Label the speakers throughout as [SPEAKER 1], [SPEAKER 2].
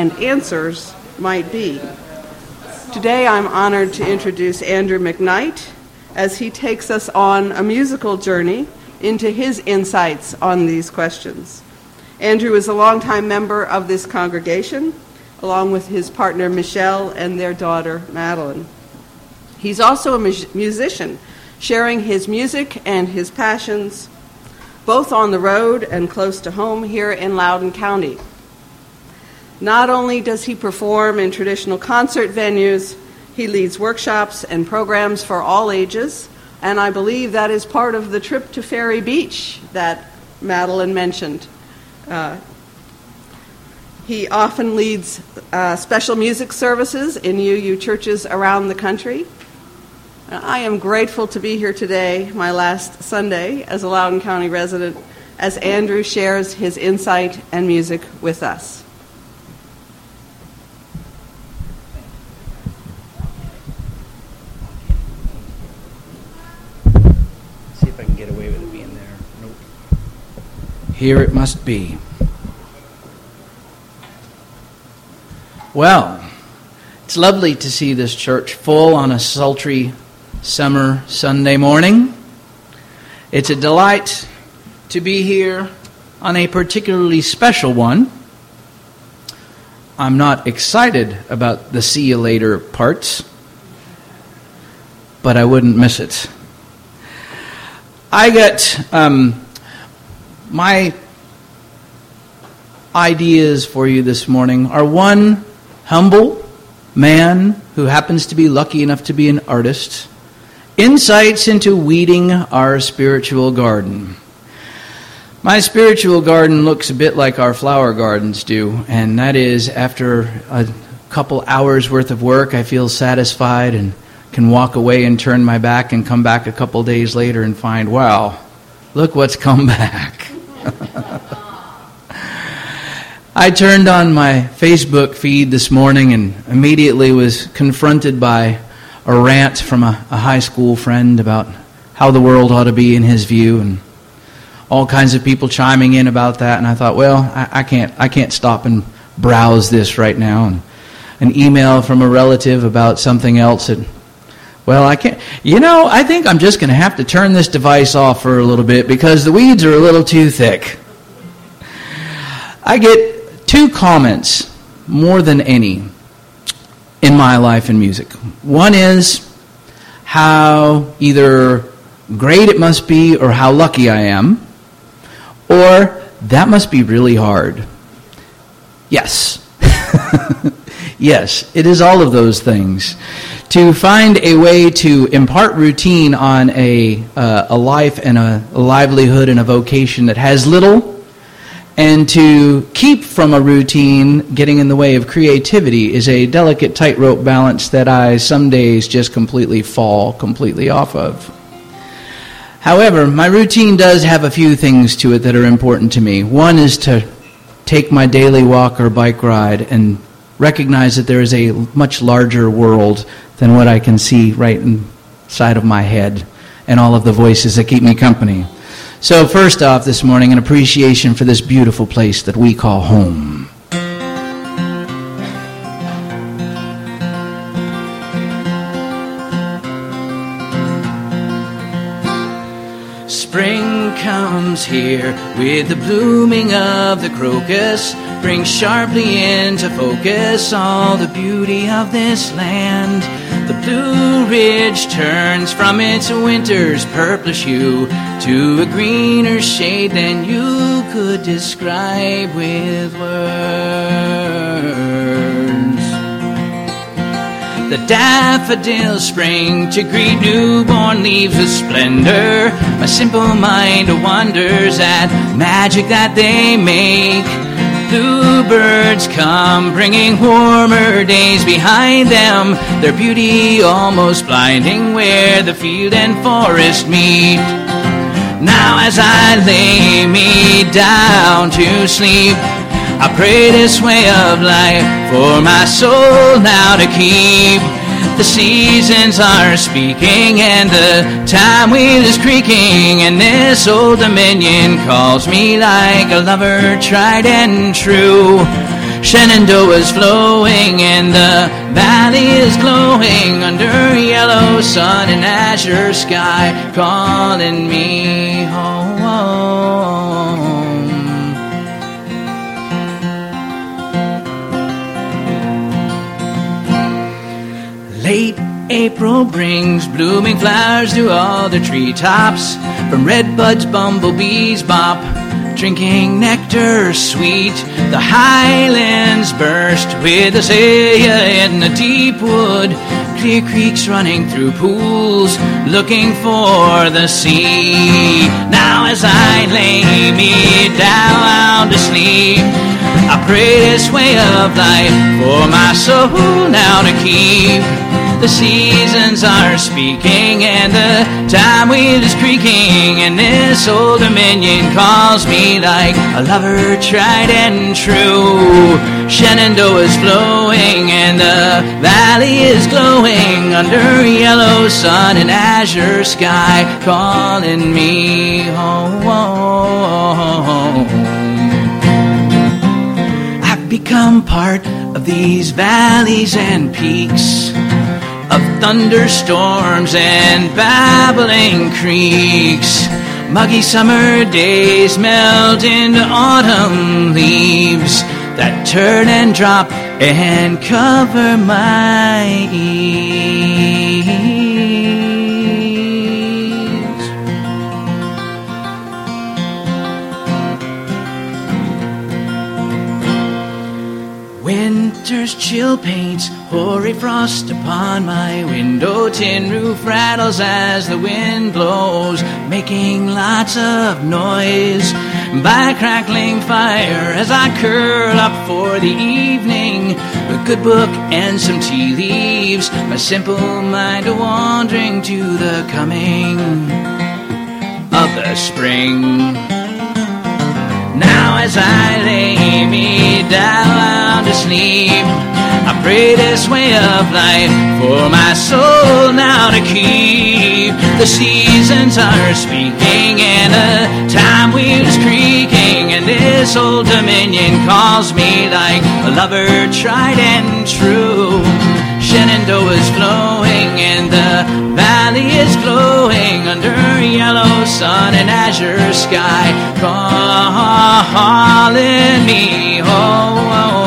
[SPEAKER 1] and answers might be. Today I'm honored to introduce Andrew McKnight as he takes us on a musical journey into his insights on these questions. Andrew is a longtime member of this congregation, along with his partner Michelle and their daughter Madeline. He's also a mu- musician, sharing his music and his passions both on the road and close to home here in Loudoun County. Not only does he perform in traditional concert venues, he leads workshops and programs for all ages, and I believe that is part of the trip to Ferry Beach that Madeline mentioned. Uh, he often leads uh, special music services in UU churches around the country. I am grateful to be here today, my last Sunday as a Loudoun County resident, as Andrew shares his insight and music with us.
[SPEAKER 2] Here it must be. Well, it's lovely to see this church full on a sultry summer Sunday morning. It's a delight to be here on a particularly special one. I'm not excited about the see you later parts, but I wouldn't miss it. I get um, my ideas for you this morning are one, humble man who happens to be lucky enough to be an artist, insights into weeding our spiritual garden. My spiritual garden looks a bit like our flower gardens do, and that is after a couple hours worth of work, I feel satisfied and can walk away and turn my back and come back a couple days later and find, wow, look what's come back. I turned on my Facebook feed this morning and immediately was confronted by a rant from a, a, high school friend about how the world ought to be in his view and all kinds of people chiming in about that. And I thought, well, I, I can't I can't stop and browse this right now. And an email from a relative about something else that well, I can't. You know, I think I'm just going to have to turn this device off for a little bit because the weeds are a little too thick. I get two comments more than any in my life in music. One is how either great it must be or how lucky I am, or that must be really hard. Yes. yes, it is all of those things to find a way to impart routine on a, uh, a life and a, a livelihood and a vocation that has little, and to keep from a routine getting in the way of creativity is a delicate tightrope balance that I some days just completely fall completely off of. However, my routine does have a few things to it that are important to me. One is to take my daily walk or bike ride and recognize that there is a much larger world than what I can see right inside of my head and all of the voices that keep me company. So, first off, this morning, an appreciation for this beautiful place that we call home. Comes here with the blooming of the crocus, brings sharply into focus all the beauty of this land. The Blue Ridge turns from its winter's purplish hue to a greener shade than you could describe with words. The daffodils spring to greet newborn leaves with splendor. My simple mind wonders at magic that they make bluebirds come, bringing warmer days behind them, their beauty almost blinding where the field and forest meet. Now, as I lay me down to sleep, I pray this way of life for my soul now to keep. The seasons are speaking and the time wheel is creaking and this old dominion calls me like a lover tried and true. Shenandoah is flowing and the valley is glowing under yellow sun and azure sky, calling me home. Late April brings blooming flowers to all the treetops. From redbuds, bumblebees bop, drinking nectar sweet. The highlands burst with azalea in the deep wood. Clear creeks running through pools, looking for the sea. Now as I lay me down to sleep, I pray this way of life for my soul now to keep. The seasons are speaking and the time wheel is creaking and this old dominion calls me like a lover tried and true. Shenandoah is flowing and the valley is glowing under yellow sun and azure sky calling me home. I've become part of these valleys and peaks of thunderstorms and babbling creeks. Muggy summer days melt into autumn leaves that turn and drop and cover my ears. Winter's chill paints hoary frost upon my window. Tin roof rattles as the wind blows, making lots of noise. By a crackling fire as I curl up for the evening, a good book and some tea leaves. My simple mind a wandering to the coming of the spring. Now as I lay me down to sleep, I pray this way of life for my soul now to keep. The seasons are speaking and the time wheel's creaking, and this old dominion calls me like a lover tried and true. Shenandoah is flowing and the valley is glowing under yellow sun and azure sky, calling me home,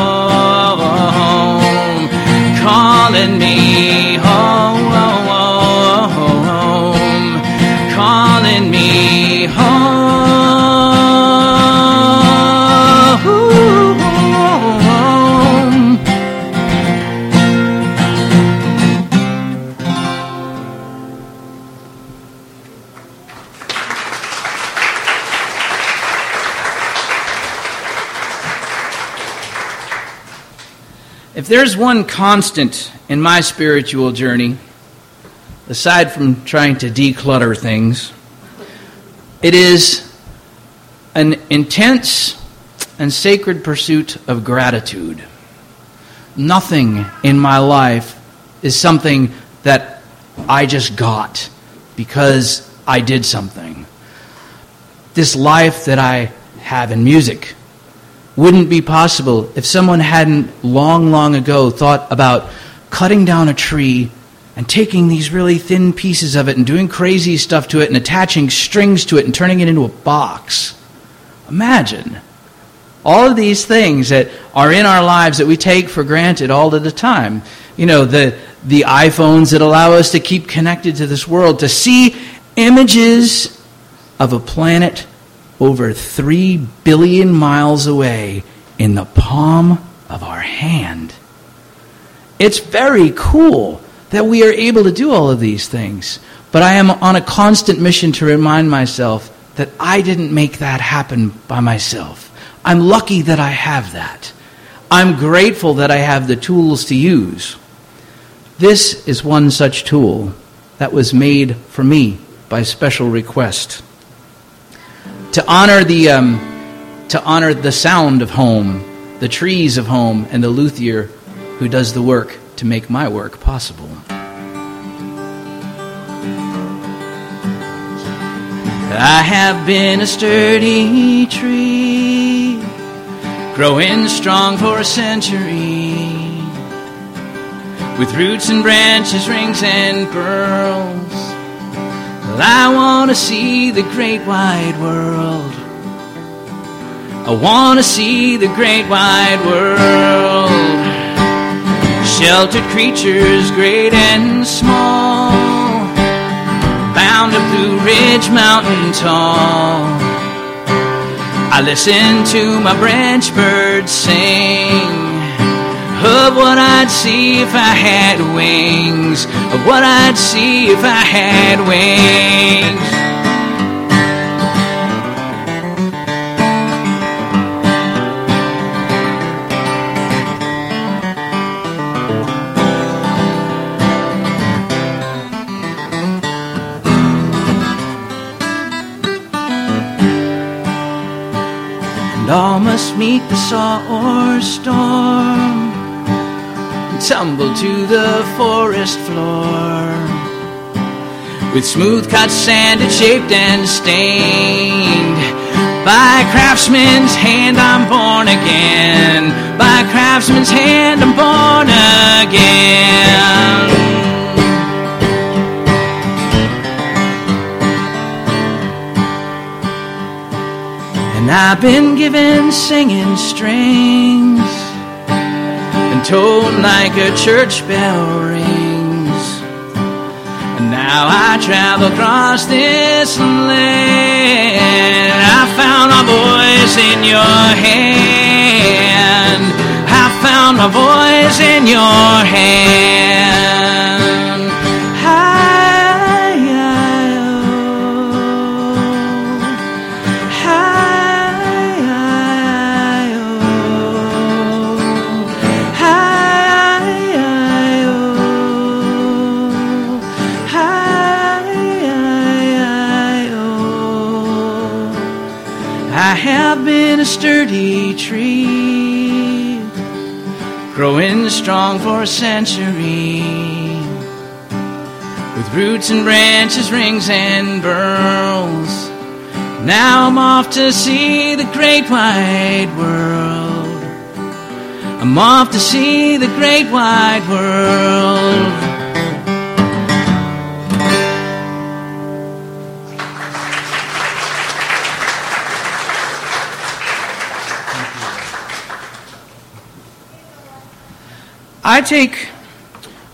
[SPEAKER 2] If there's one constant in my spiritual journey, aside from trying to declutter things, it is an intense and sacred pursuit of gratitude. Nothing in my life is something that I just got because I did something. This life that I have in music wouldn't be possible if someone hadn't long, long ago thought about cutting down a tree and taking these really thin pieces of it and doing crazy stuff to it and attaching strings to it and turning it into a box. Imagine all of these things that are in our lives that we take for granted all of the time. You know, the, the iPhones that allow us to keep connected to this world, to see images of a planet over 3 billion miles away in the palm of our hand. It's very cool that we are able to do all of these things. But I am on a constant mission to remind myself that I didn't make that happen by myself. I'm lucky that I have that. I'm grateful that I have the tools to use. This is one such tool that was made for me by special request. To honor the, um, to honor the sound of home, the trees of home, and the luthier who does the work to make my work possible. I have been a sturdy tree growing strong for a century. With roots and branches, rings and burls. I want to see the great wide world. I want to see the great wide world. Sheltered creatures, great and small, bound to Blue Ridge Mountain tall. I listen to my branch birds sing of what I'd see if I had wings, of what I'd see if I had wings. and all must meet the saw or storm tumble to the forest floor. With smooth cut sand, sanded shaped and stained. By craftsman's hand i'm born again. By craftsman's hand i'm born again. And I've been given singing strings tolled like a church bell rings. And now I travel across this land. I found my voice in your hand. I found my voice in your hand. A sturdy tree, growing strong for a century with roots and branches, rings and burls. Now I'm off to see the great wide world. I'm off to see the great wide world. I take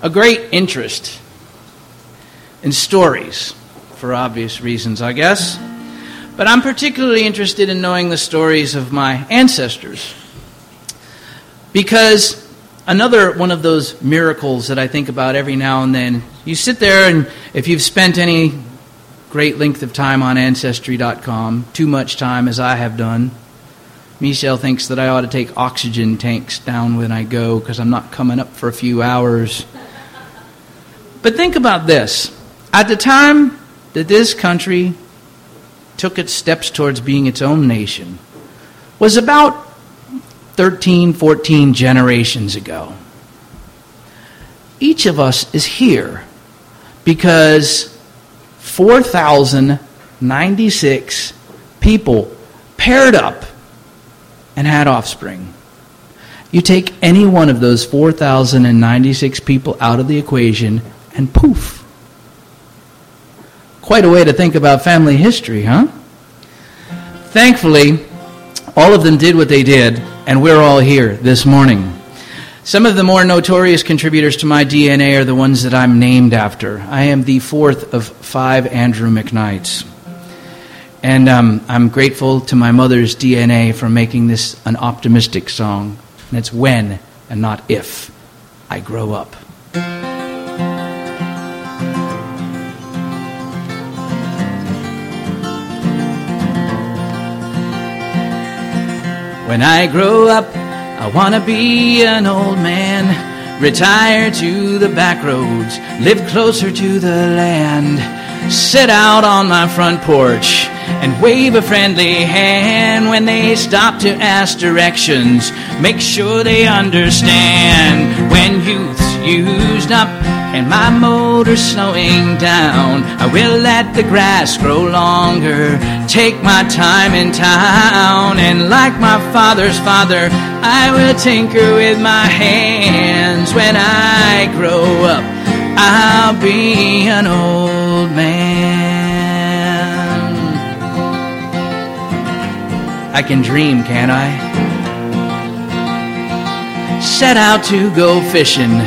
[SPEAKER 2] a great interest in stories, for obvious reasons, I guess. But I'm particularly interested in knowing the stories of my ancestors. Because another one of those miracles that I think about every now and then, you sit there and if you've spent any great length of time on Ancestry.com, too much time as I have done, Michelle thinks that I ought to take oxygen tanks down when I go because I'm not coming up for a few hours. But think about this. At the time that this country took its steps towards being its own nation was about 13, 14 generations ago. Each of us is here because 4,096 people paired up and had offspring. You take any one of those 4,096 people out of the equation, and poof. Quite a way to think about family history, huh? Thankfully, all of them did what they did, and we're all here this morning. Some of the more notorious contributors to my DNA are the ones that I'm named after. I am the fourth of five Andrew McKnights. And um, I'm grateful to my mother's DNA for making this an optimistic song. And it's when and not if I grow up. When I grow up, I want to be an old man. Retire to the back roads, live closer to the land. Sit out on my front porch and wave a friendly hand when they stop to ask directions. Make sure they understand when youth's used up and my motor's slowing down. I will let the grass grow longer, take my time in town, and like my father's father, I will tinker with my hands. When I grow up, I'll be an old I can dream, can I? Set out to go fishing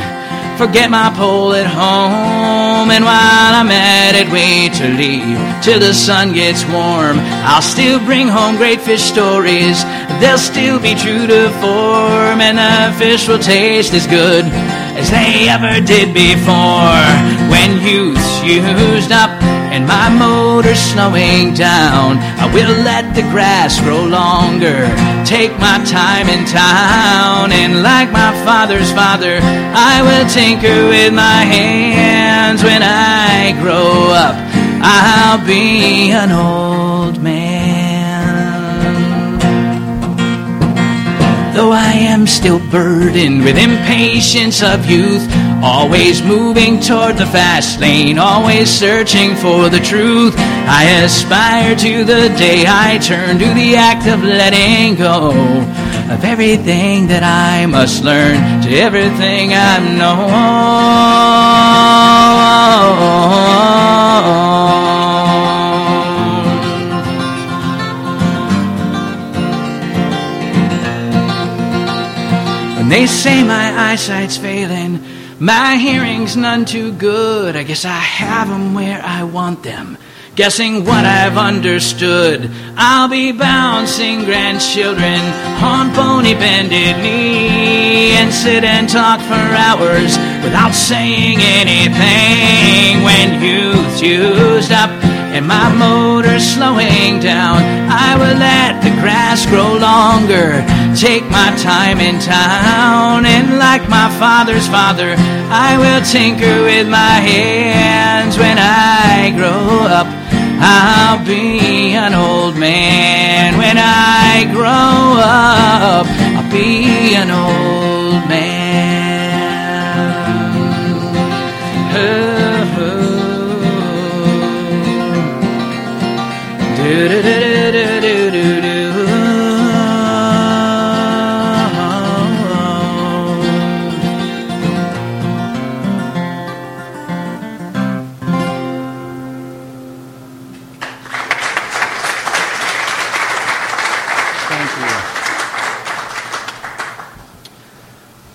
[SPEAKER 2] Forget my pole at home, and while I'm at it, wait to leave till the sun gets warm. I'll still bring home great fish stories, they'll still be true to form, and the fish will taste as good as they ever did before. When youth's used up and my motor's slowing down. I will let the grass grow longer, take my time in town, and like my father's father, I will tinker with my hands. When I grow up, I'll be an old man. Though I am still burdened with impatience of youth, Always moving toward the fast lane, always searching for the truth. I aspire to the day I turn to the act of letting go of everything that I must learn, to everything I know. When they say my eyesight's failing, my hearing's none too good. I guess I have 'em where I want them. Guessing what I've understood. I'll be bouncing grandchildren on bony bended knee and sit and talk for hours without saying anything. When youth's used up and my motor's slowing down, I will let the grass grow longer take my time in town. And like my father's father, I will tinker with my hands. When I grow up, I'll be an old man. When I grow up, I'll be an old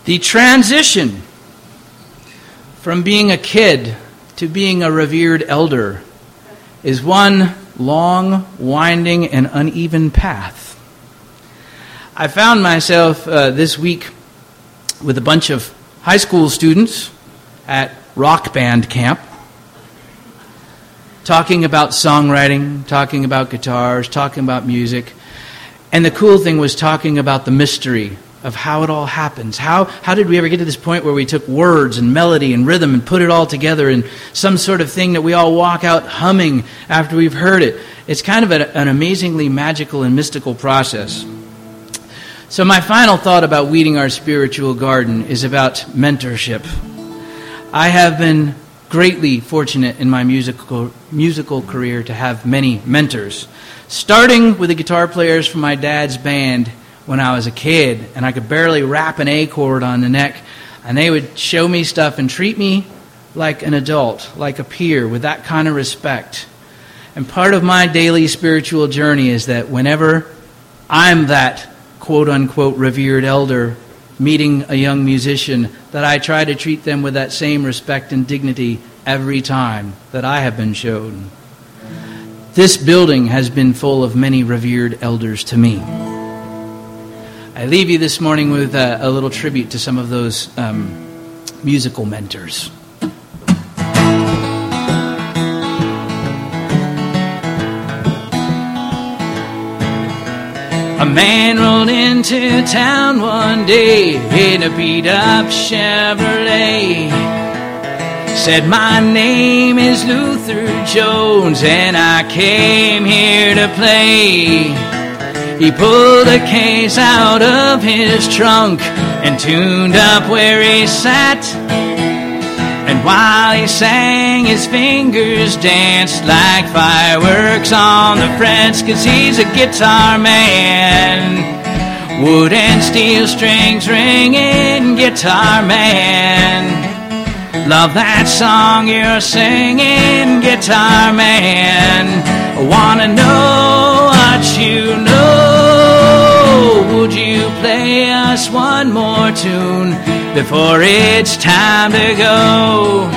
[SPEAKER 2] The transition from being a kid to being a revered elder is one long, winding, and uneven path. I found myself uh, this week with a bunch of high school students at rock band camp talking about songwriting, talking about guitars, talking about music. And the cool thing was talking about the mystery of how it all happens. How, how did we ever get to this point where we took words and melody and rhythm and put it all together in some sort of thing that we all walk out humming after we've heard it? It's kind of a, an amazingly magical and mystical process. So, my final thought about weeding our spiritual garden is about mentorship. I have been greatly fortunate in my musical, musical career to have many mentors, starting with the guitar players from my dad's band when I was a kid, and I could barely wrap an A chord on the neck, and they would show me stuff and treat me like an adult, like a peer, with that kind of respect. And part of my daily spiritual journey is that whenever I'm that quote unquote revered elder meeting a young musician, that I try to treat them with that same respect and dignity every time that I have been shown. This building has been full of many revered elders to me. I leave you this morning with a, a little tribute to some of those um, musical mentors. A man rolled into town one day in a beat up Chevrolet. Said, My name is Luther Jones, and I came here to play. He pulled a case out of his trunk and tuned up where he sat. And while he sang, his fingers danced like fireworks on the frets, cause he's a guitar man. Wood and steel strings ringing, guitar man. Love that song you're singing, guitar man. I wanna know what you play us one more tune before it's time to go?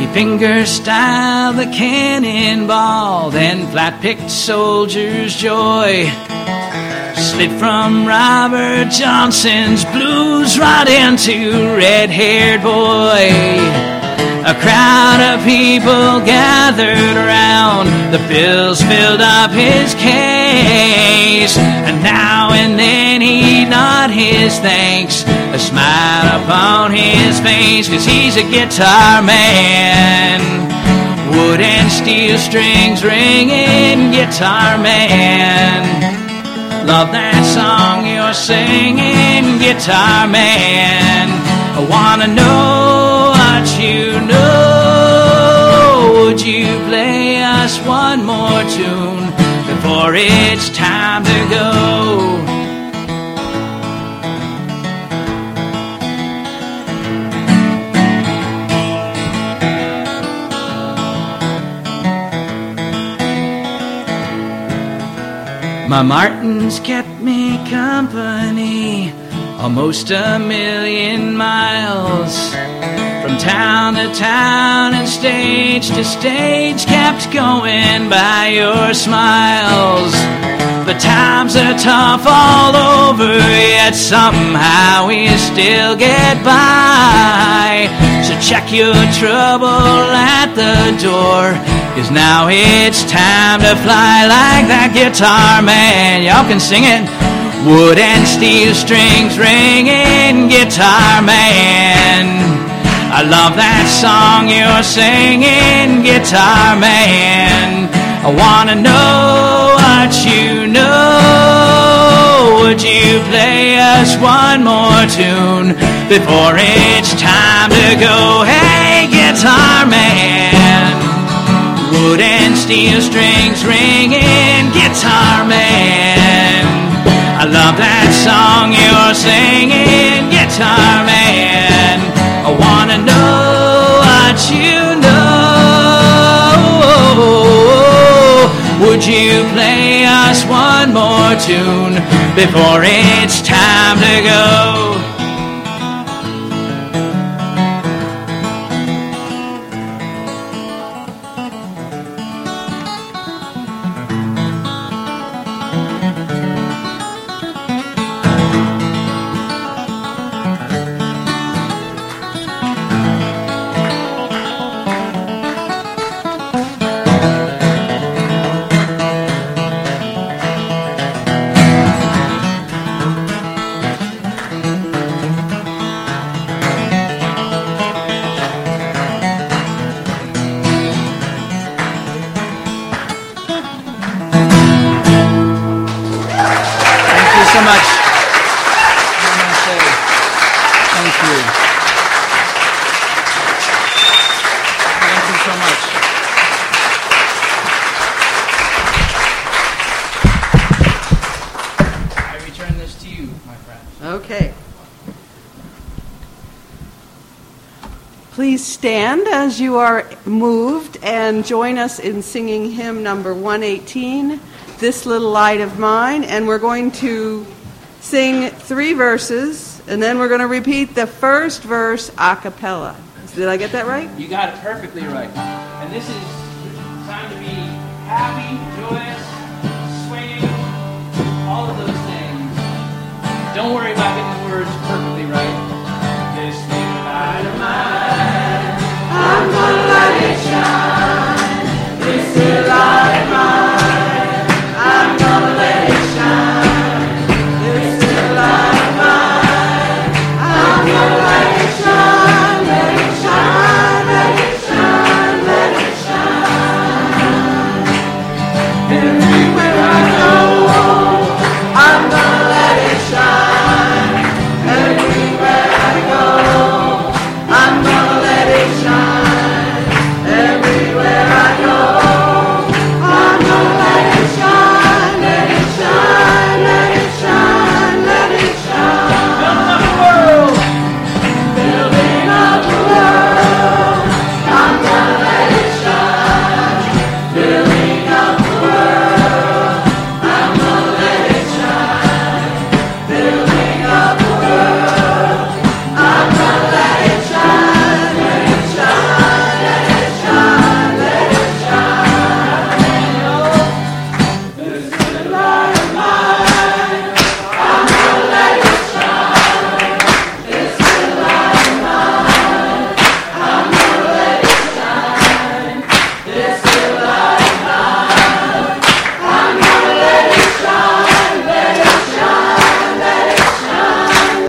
[SPEAKER 2] He finger styled the cannonball, then flat picked soldier's joy slid from Robert Johnson's blues right into red haired boy. A crowd of people gathered around, the bills filled up his case. And now and then he'd nod his thanks, a smile upon his face, cause he's a guitar man. Wood and steel strings ringing, guitar man. Love that song you're singing, guitar man. I wanna know what you know. Would you play us one more tune before it's time to go? My Martins kept me company almost a million miles. From town to town and stage to stage, kept going by your smiles. The times are tough all over, yet somehow we still get by. So check your trouble at the door. Cause now it's time to fly like that guitar man. Y'all can sing it. Wood and steel strings ringing, guitar man. I love that song you're singing, guitar man. I wanna know what you know. Would you play us one more tune before it's time to go? Hey, guitar man. Wood and steel strings ringing, guitar man. I love that song you're singing, guitar you play us one more tune before it's time to go?
[SPEAKER 1] Stand as you are moved and join us in singing hymn number 118, This Little Light of Mine. And we're going to sing three verses, and then we're going to repeat the first verse a cappella. Did I get that right?
[SPEAKER 2] You got it perfectly right. And this is time to be happy, joyous,